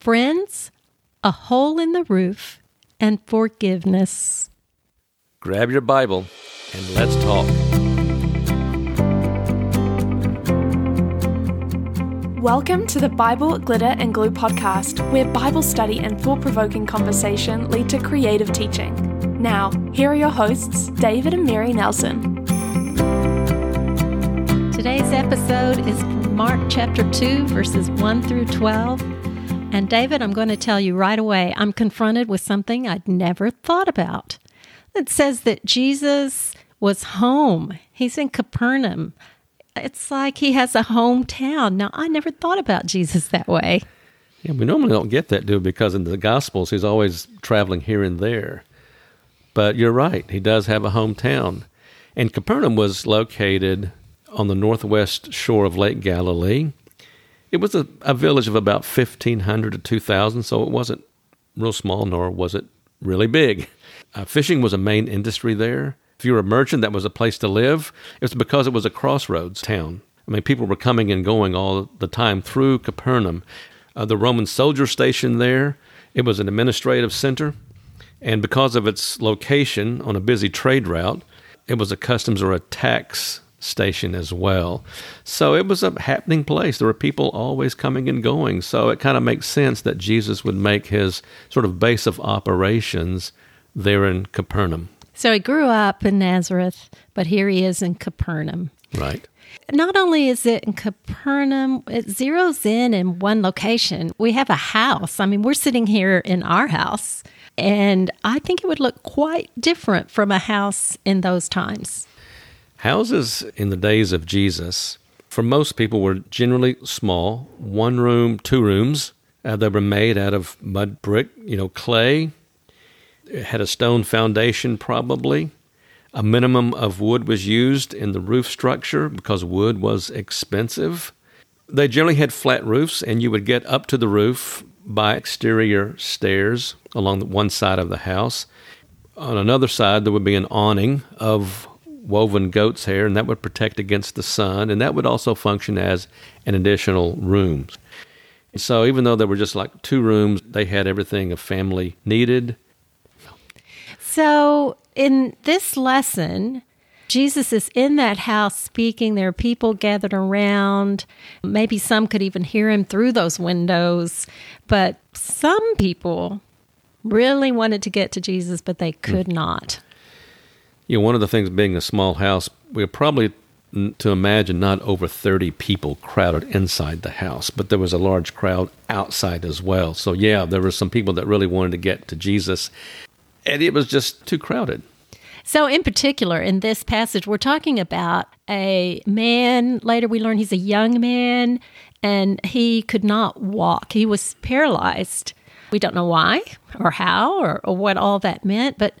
friends, a hole in the roof, and forgiveness. Grab your Bible and let's talk. Welcome to the Bible Glitter and Glue podcast, where Bible study and thought provoking conversation lead to creative teaching. Now, here are your hosts, David and Mary Nelson. Today's episode is from Mark chapter 2, verses 1 through 12. And David, I'm going to tell you right away, I'm confronted with something I'd never thought about. It says that Jesus was home, he's in Capernaum. It's like he has a hometown. Now, I never thought about Jesus that way. Yeah, we normally don't get that, do? Because in the Gospels, he's always traveling here and there. But you're right, he does have a hometown. And Capernaum was located on the northwest shore of Lake Galilee. It was a, a village of about 1,500 to 2,000, so it wasn't real small, nor was it really big. Uh, fishing was a main industry there. If you were a merchant, that was a place to live. It was because it was a crossroads town. I mean, people were coming and going all the time through Capernaum. Uh, the Roman soldier station there, it was an administrative center. And because of its location on a busy trade route, it was a customs or a tax station as well. So it was a happening place. There were people always coming and going. So it kind of makes sense that Jesus would make his sort of base of operations there in Capernaum. So he grew up in Nazareth, but here he is in Capernaum. Right. Not only is it in Capernaum, it zeroes in in one location. We have a house. I mean, we're sitting here in our house, and I think it would look quite different from a house in those times. Houses in the days of Jesus, for most people, were generally small, one room, two rooms. Uh, they were made out of mud brick, you know, clay. It had a stone foundation, probably. A minimum of wood was used in the roof structure because wood was expensive. They generally had flat roofs, and you would get up to the roof by exterior stairs along one side of the house. On another side, there would be an awning of woven goat's hair, and that would protect against the sun, and that would also function as an additional room. So even though there were just like two rooms, they had everything a family needed. So in this lesson, Jesus is in that house speaking. There are people gathered around. Maybe some could even hear him through those windows. But some people really wanted to get to Jesus, but they could mm. not you know, one of the things being a small house, we're probably to imagine not over 30 people crowded inside the house, but there was a large crowd outside as well. So, yeah, there were some people that really wanted to get to Jesus, and it was just too crowded. So, in particular, in this passage, we're talking about a man. Later, we learn he's a young man and he could not walk, he was paralyzed. We don't know why or how or, or what all that meant, but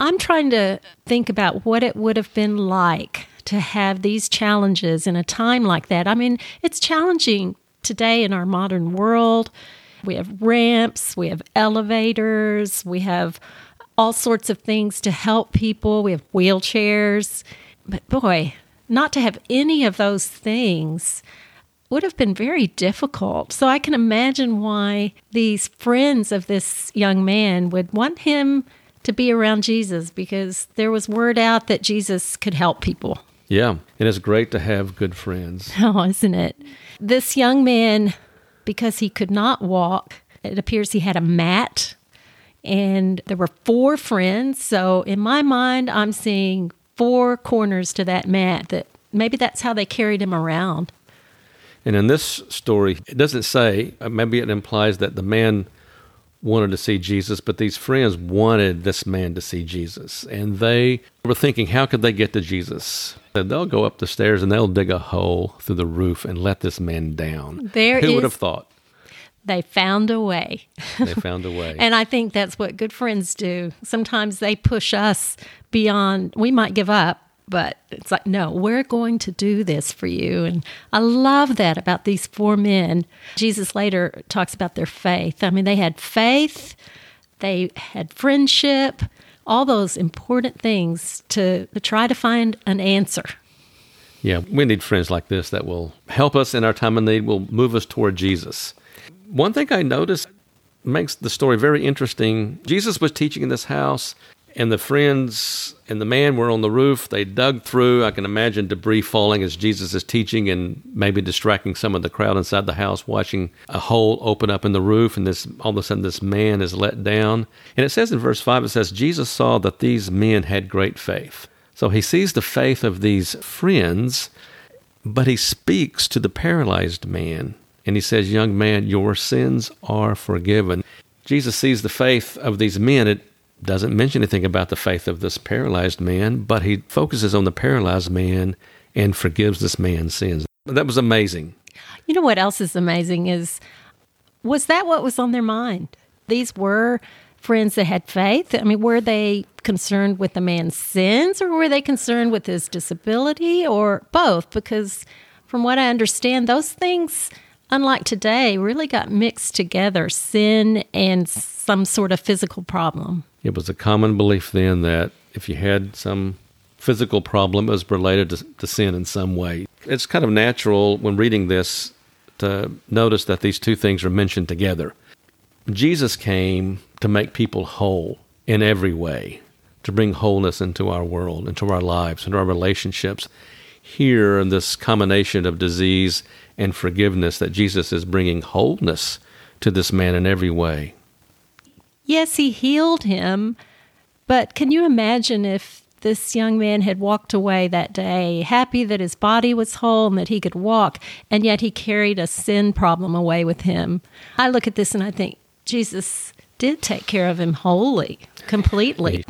I'm trying to think about what it would have been like to have these challenges in a time like that. I mean, it's challenging today in our modern world. We have ramps, we have elevators, we have all sorts of things to help people, we have wheelchairs. But boy, not to have any of those things would have been very difficult. So I can imagine why these friends of this young man would want him to be around Jesus because there was word out that Jesus could help people. Yeah, and it's great to have good friends. Oh, isn't it? This young man, because he could not walk, it appears he had a mat, and there were four friends. So in my mind, I'm seeing four corners to that mat that maybe that's how they carried him around. And in this story, it doesn't say, uh, maybe it implies that the man wanted to see Jesus, but these friends wanted this man to see Jesus. And they were thinking, how could they get to Jesus? They'll go up the stairs and they'll dig a hole through the roof and let this man down. There Who is, would have thought? They found a way. they found a way. and I think that's what good friends do. Sometimes they push us beyond, we might give up, but it's like, no, we're going to do this for you. And I love that about these four men. Jesus later talks about their faith. I mean, they had faith, they had friendship, all those important things to, to try to find an answer. Yeah, we need friends like this that will help us in our time of need, will move us toward Jesus. one thing I noticed makes the story very interesting. Jesus was teaching in this house, and the friends and the man were on the roof. They dug through. I can imagine debris falling as Jesus is teaching and maybe distracting some of the crowd inside the house, watching a hole open up in the roof. And this all of a sudden, this man is let down. And it says in verse 5, it says, Jesus saw that these men had great faith. So he sees the faith of these friends, but he speaks to the paralyzed man. And he says, Young man, your sins are forgiven. Jesus sees the faith of these men. It doesn't mention anything about the faith of this paralyzed man, but he focuses on the paralyzed man and forgives this man's sins. That was amazing. You know what else is amazing is was that what was on their mind? These were friends that had faith. I mean, were they concerned with the man's sins or were they concerned with his disability or both? Because from what I understand, those things unlike today, really got mixed together sin and some sort of physical problem. It was a common belief then that if you had some physical problem, it was related to, to sin in some way. It's kind of natural when reading this to notice that these two things are mentioned together. Jesus came to make people whole in every way, to bring wholeness into our world, into our lives, into our relationships. Here, in this combination of disease and forgiveness, that Jesus is bringing wholeness to this man in every way. Yes, he healed him, but can you imagine if this young man had walked away that day, happy that his body was whole and that he could walk, and yet he carried a sin problem away with him? I look at this and I think Jesus did take care of him wholly, completely.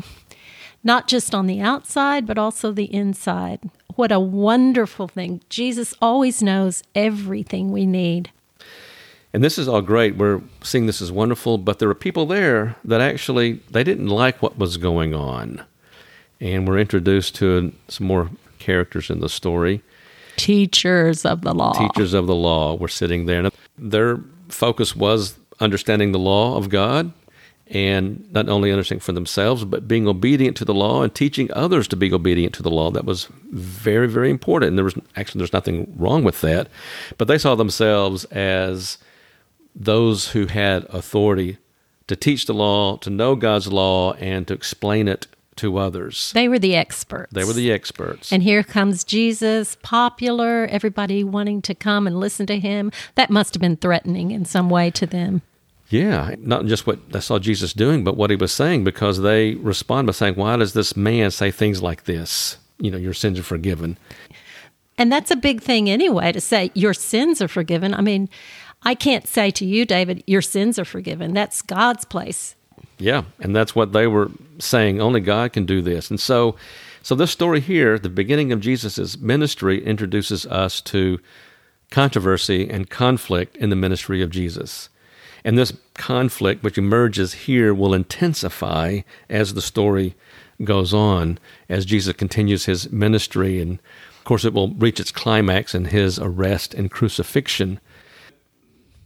Not just on the outside, but also the inside. What a wonderful thing. Jesus always knows everything we need. And this is all great. We're seeing this as wonderful, but there were people there that actually they didn't like what was going on. And we're introduced to some more characters in the story. Teachers of the law. Teachers of the law were sitting there. And their focus was understanding the law of God and not only understanding for themselves, but being obedient to the law and teaching others to be obedient to the law. That was very, very important. And there was actually there's nothing wrong with that, but they saw themselves as those who had authority to teach the law, to know God's law, and to explain it to others. They were the experts. They were the experts. And here comes Jesus, popular, everybody wanting to come and listen to him. That must have been threatening in some way to them. Yeah, not just what they saw Jesus doing, but what he was saying, because they respond by saying, Why does this man say things like this? You know, your sins are forgiven. And that's a big thing anyway to say, Your sins are forgiven. I mean, I can't say to you, David, your sins are forgiven. That's God's place. Yeah, and that's what they were saying. Only God can do this. And so, so this story here, the beginning of Jesus' ministry, introduces us to controversy and conflict in the ministry of Jesus. And this conflict, which emerges here, will intensify as the story goes on, as Jesus continues his ministry. And of course, it will reach its climax in his arrest and crucifixion.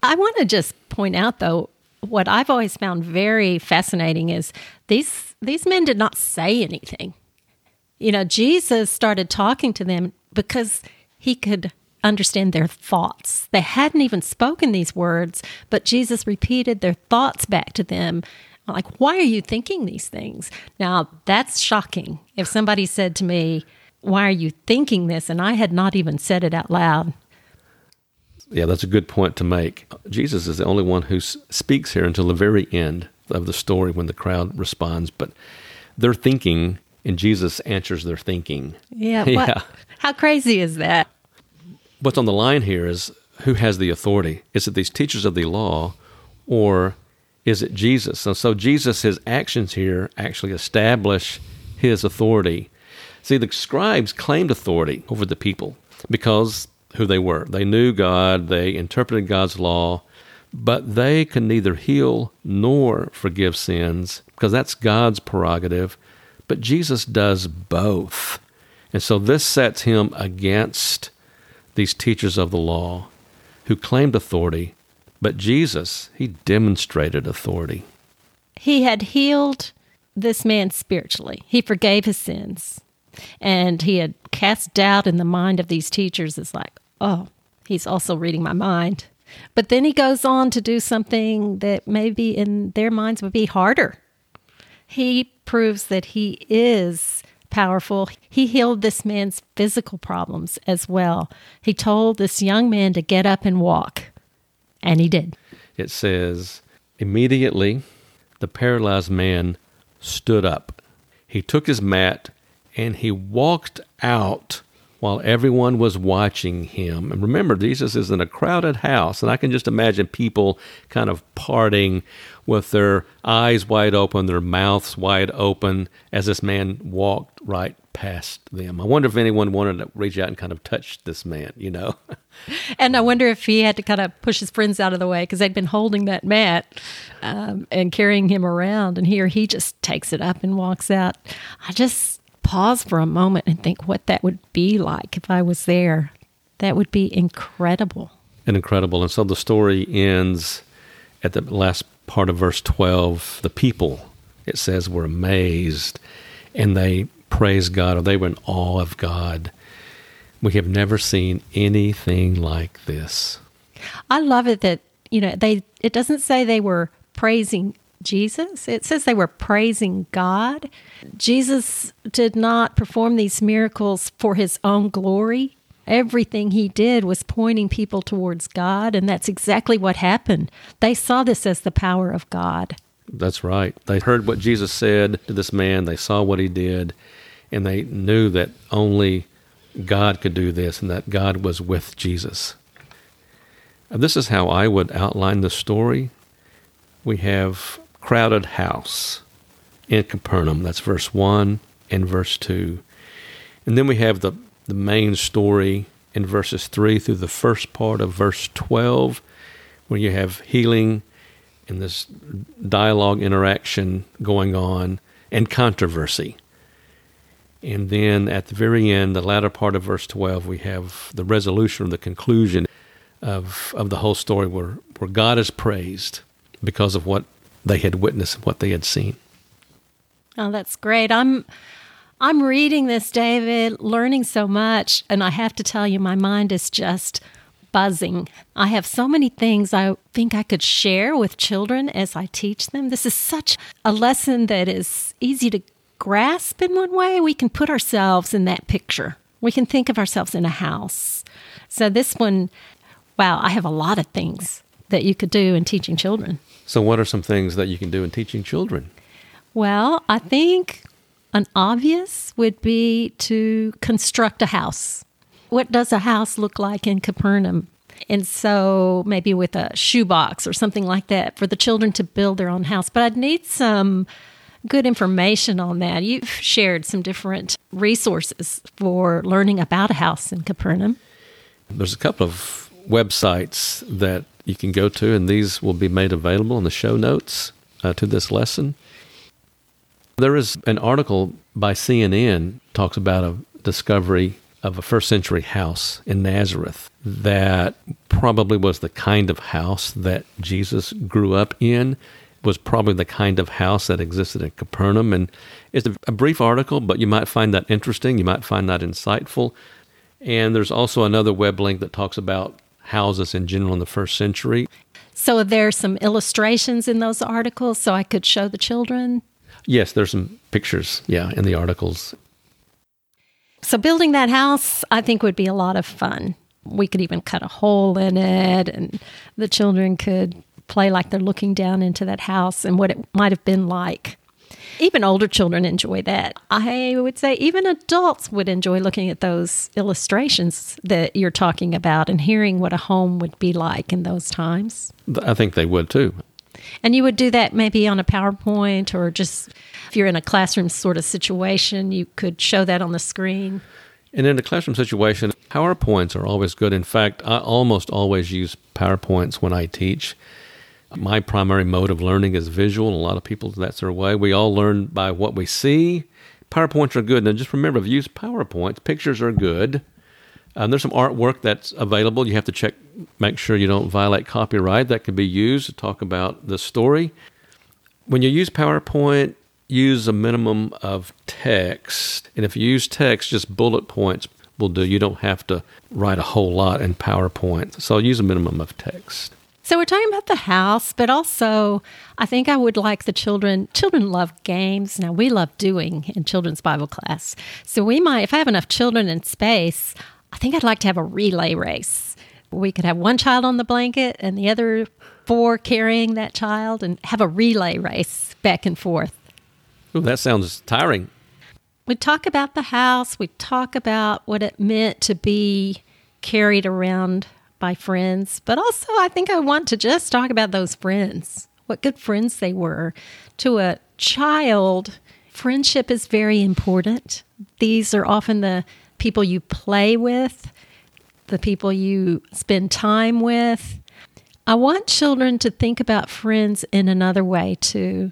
I want to just point out, though, what I've always found very fascinating is these these men did not say anything. You know, Jesus started talking to them because he could understand their thoughts. They hadn't even spoken these words, but Jesus repeated their thoughts back to them. Like, why are you thinking these things? Now, that's shocking. If somebody said to me, Why are you thinking this? and I had not even said it out loud, yeah, that's a good point to make. Jesus is the only one who speaks here until the very end of the story when the crowd responds, but they're thinking and Jesus answers their thinking. Yeah. yeah. What, how crazy is that? What's on the line here is who has the authority? Is it these teachers of the law or is it Jesus? And so Jesus, his actions here actually establish his authority. See, the scribes claimed authority over the people because who they were. They knew God, they interpreted God's law, but they can neither heal nor forgive sins because that's God's prerogative. But Jesus does both. And so this sets him against these teachers of the law who claimed authority, but Jesus, he demonstrated authority. He had healed this man spiritually, he forgave his sins. And he had cast doubt in the mind of these teachers. It's like, oh, he's also reading my mind. But then he goes on to do something that maybe in their minds would be harder. He proves that he is powerful. He healed this man's physical problems as well. He told this young man to get up and walk, and he did. It says, Immediately the paralyzed man stood up. He took his mat and he walked out while everyone was watching him. And remember, Jesus is in a crowded house, and I can just imagine people kind of parting with their eyes wide open, their mouths wide open, as this man walked right past them. I wonder if anyone wanted to reach out and kind of touch this man, you know? and I wonder if he had to kind of push his friends out of the way because they'd been holding that mat um, and carrying him around. And here he just takes it up and walks out. I just pause for a moment and think what that would be like if I was there. That would be incredible. And incredible. And so the story ends at the last part of verse 12. The people, it says, were amazed and they praised God or they were in awe of God. We have never seen anything like this. I love it that, you know, they it doesn't say they were praising Jesus. It says they were praising God. Jesus did not perform these miracles for his own glory. Everything he did was pointing people towards God, and that's exactly what happened. They saw this as the power of God. That's right. They heard what Jesus said to this man, they saw what he did, and they knew that only God could do this and that God was with Jesus. This is how I would outline the story. We have crowded house in Capernaum. That's verse 1 and verse 2. And then we have the, the main story in verses 3 through the first part of verse 12, where you have healing and this dialogue interaction going on and controversy. And then at the very end, the latter part of verse 12, we have the resolution or the conclusion of, of the whole story where, where God is praised because of what they had witnessed and what they had seen. Oh, that's great. I'm I'm reading this, David, learning so much, and I have to tell you, my mind is just buzzing. I have so many things I think I could share with children as I teach them. This is such a lesson that is easy to grasp in one way. We can put ourselves in that picture. We can think of ourselves in a house. So this one, wow, I have a lot of things that you could do in teaching children. So, what are some things that you can do in teaching children? Well, I think an obvious would be to construct a house. What does a house look like in Capernaum? And so maybe with a shoebox or something like that for the children to build their own house. But I'd need some good information on that. You've shared some different resources for learning about a house in Capernaum. There's a couple of websites that you can go to, and these will be made available in the show notes uh, to this lesson. There is an article by CNN talks about a discovery of a first century house in Nazareth that probably was the kind of house that Jesus grew up in was probably the kind of house that existed in Capernaum and it's a, a brief article but you might find that interesting you might find that insightful and there's also another web link that talks about houses in general in the first century. So there's some illustrations in those articles so I could show the children? Yes, there's some pictures, yeah, in the articles. So building that house, I think would be a lot of fun. We could even cut a hole in it and the children could play like they're looking down into that house and what it might have been like. Even older children enjoy that. I would say even adults would enjoy looking at those illustrations that you're talking about and hearing what a home would be like in those times. I think they would too. And you would do that maybe on a PowerPoint or just if you're in a classroom sort of situation, you could show that on the screen. And in a classroom situation, PowerPoints are always good. In fact, I almost always use PowerPoints when I teach my primary mode of learning is visual. A lot of people, that's their way. We all learn by what we see. PowerPoints are good. And just remember, if you use PowerPoints, pictures are good. Um, there's some artwork that's available. You have to check, make sure you don't violate copyright. That can be used to talk about the story. When you use PowerPoint, use a minimum of text. And if you use text, just bullet points will do. You don't have to write a whole lot in PowerPoint. So use a minimum of text. So we're talking about the house, but also I think I would like the children. Children love games. Now we love doing in children's Bible class. So we might, if I have enough children in space, I think I'd like to have a relay race. We could have one child on the blanket and the other four carrying that child and have a relay race back and forth. Ooh, that sounds tiring. We talk about the house, we talk about what it meant to be carried around by friends, but also I think I want to just talk about those friends, what good friends they were. To a child, friendship is very important. These are often the people you play with, the people you spend time with. I want children to think about friends in another way too.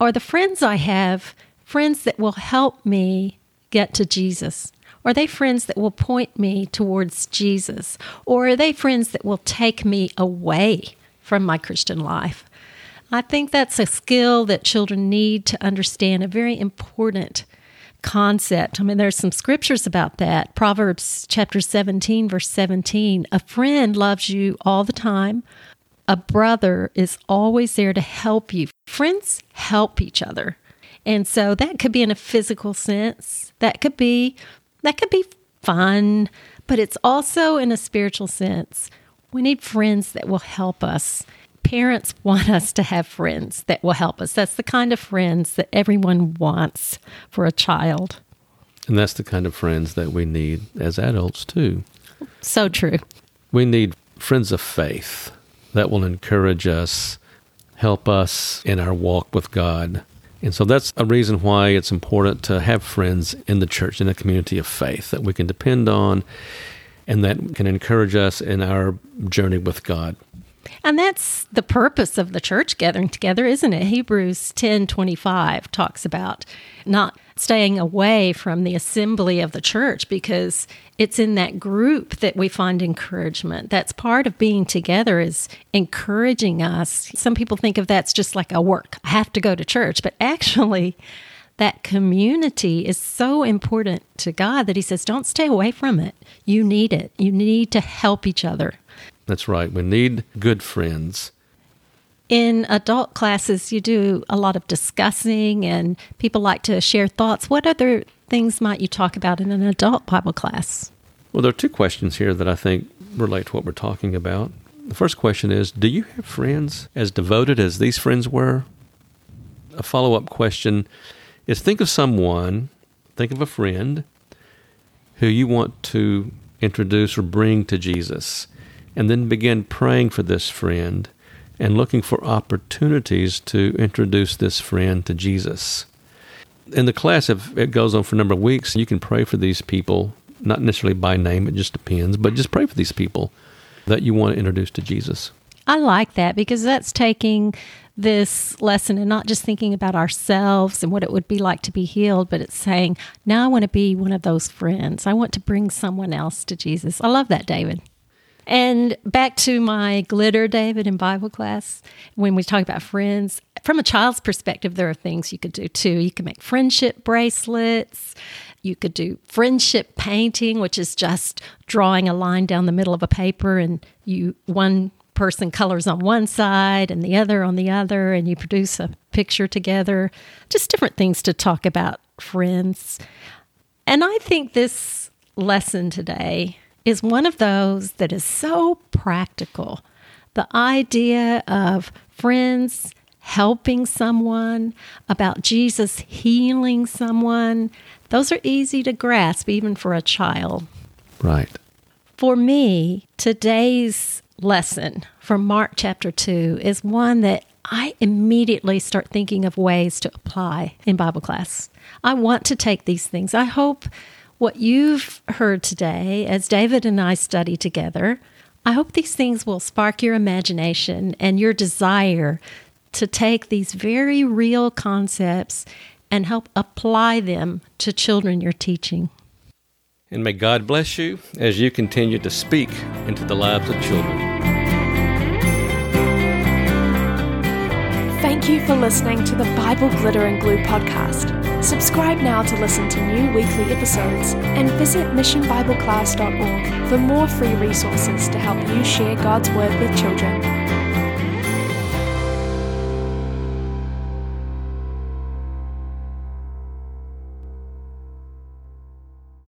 Are the friends I have friends that will help me get to Jesus? Are they friends that will point me towards Jesus? Or are they friends that will take me away from my Christian life? I think that's a skill that children need to understand, a very important concept. I mean, there's some scriptures about that. Proverbs chapter 17, verse 17 A friend loves you all the time, a brother is always there to help you. Friends help each other. And so that could be in a physical sense. That could be that could be fun, but it's also in a spiritual sense. We need friends that will help us. Parents want us to have friends that will help us. That's the kind of friends that everyone wants for a child. And that's the kind of friends that we need as adults, too. So true. We need friends of faith that will encourage us, help us in our walk with God. And so that's a reason why it's important to have friends in the church, in a community of faith that we can depend on and that can encourage us in our journey with God. And that's the purpose of the church gathering together, isn't it? Hebrews 10:25 talks about not staying away from the assembly of the church because it's in that group that we find encouragement. That's part of being together is encouraging us. Some people think of that's just like a work. I have to go to church, but actually that community is so important to God that he says don't stay away from it. You need it. You need to help each other. That's right. We need good friends. In adult classes, you do a lot of discussing and people like to share thoughts. What other things might you talk about in an adult Bible class? Well, there are two questions here that I think relate to what we're talking about. The first question is Do you have friends as devoted as these friends were? A follow up question is think of someone, think of a friend who you want to introduce or bring to Jesus, and then begin praying for this friend and looking for opportunities to introduce this friend to Jesus. In the class, if it goes on for a number of weeks, you can pray for these people, not necessarily by name, it just depends, but just pray for these people that you want to introduce to Jesus. I like that because that's taking this lesson and not just thinking about ourselves and what it would be like to be healed, but it's saying, now I want to be one of those friends. I want to bring someone else to Jesus. I love that, David. And back to my glitter, David, in Bible class, when we talk about friends, from a child's perspective, there are things you could do too. You can make friendship bracelets. You could do friendship painting, which is just drawing a line down the middle of a paper and you one person colors on one side and the other on the other and you produce a picture together. Just different things to talk about friends. And I think this lesson today is one of those that is so practical. The idea of friends helping someone, about Jesus healing someone, those are easy to grasp even for a child. Right. For me, today's lesson from Mark chapter 2 is one that I immediately start thinking of ways to apply in Bible class. I want to take these things. I hope what you've heard today, as David and I study together, I hope these things will spark your imagination and your desire to take these very real concepts and help apply them to children you're teaching. And may God bless you as you continue to speak into the lives of children. Thank you for listening to the Bible Glitter and Glue podcast. Subscribe now to listen to new weekly episodes And visit missionbibleclass.org for more free resources to help you share God's Word with children.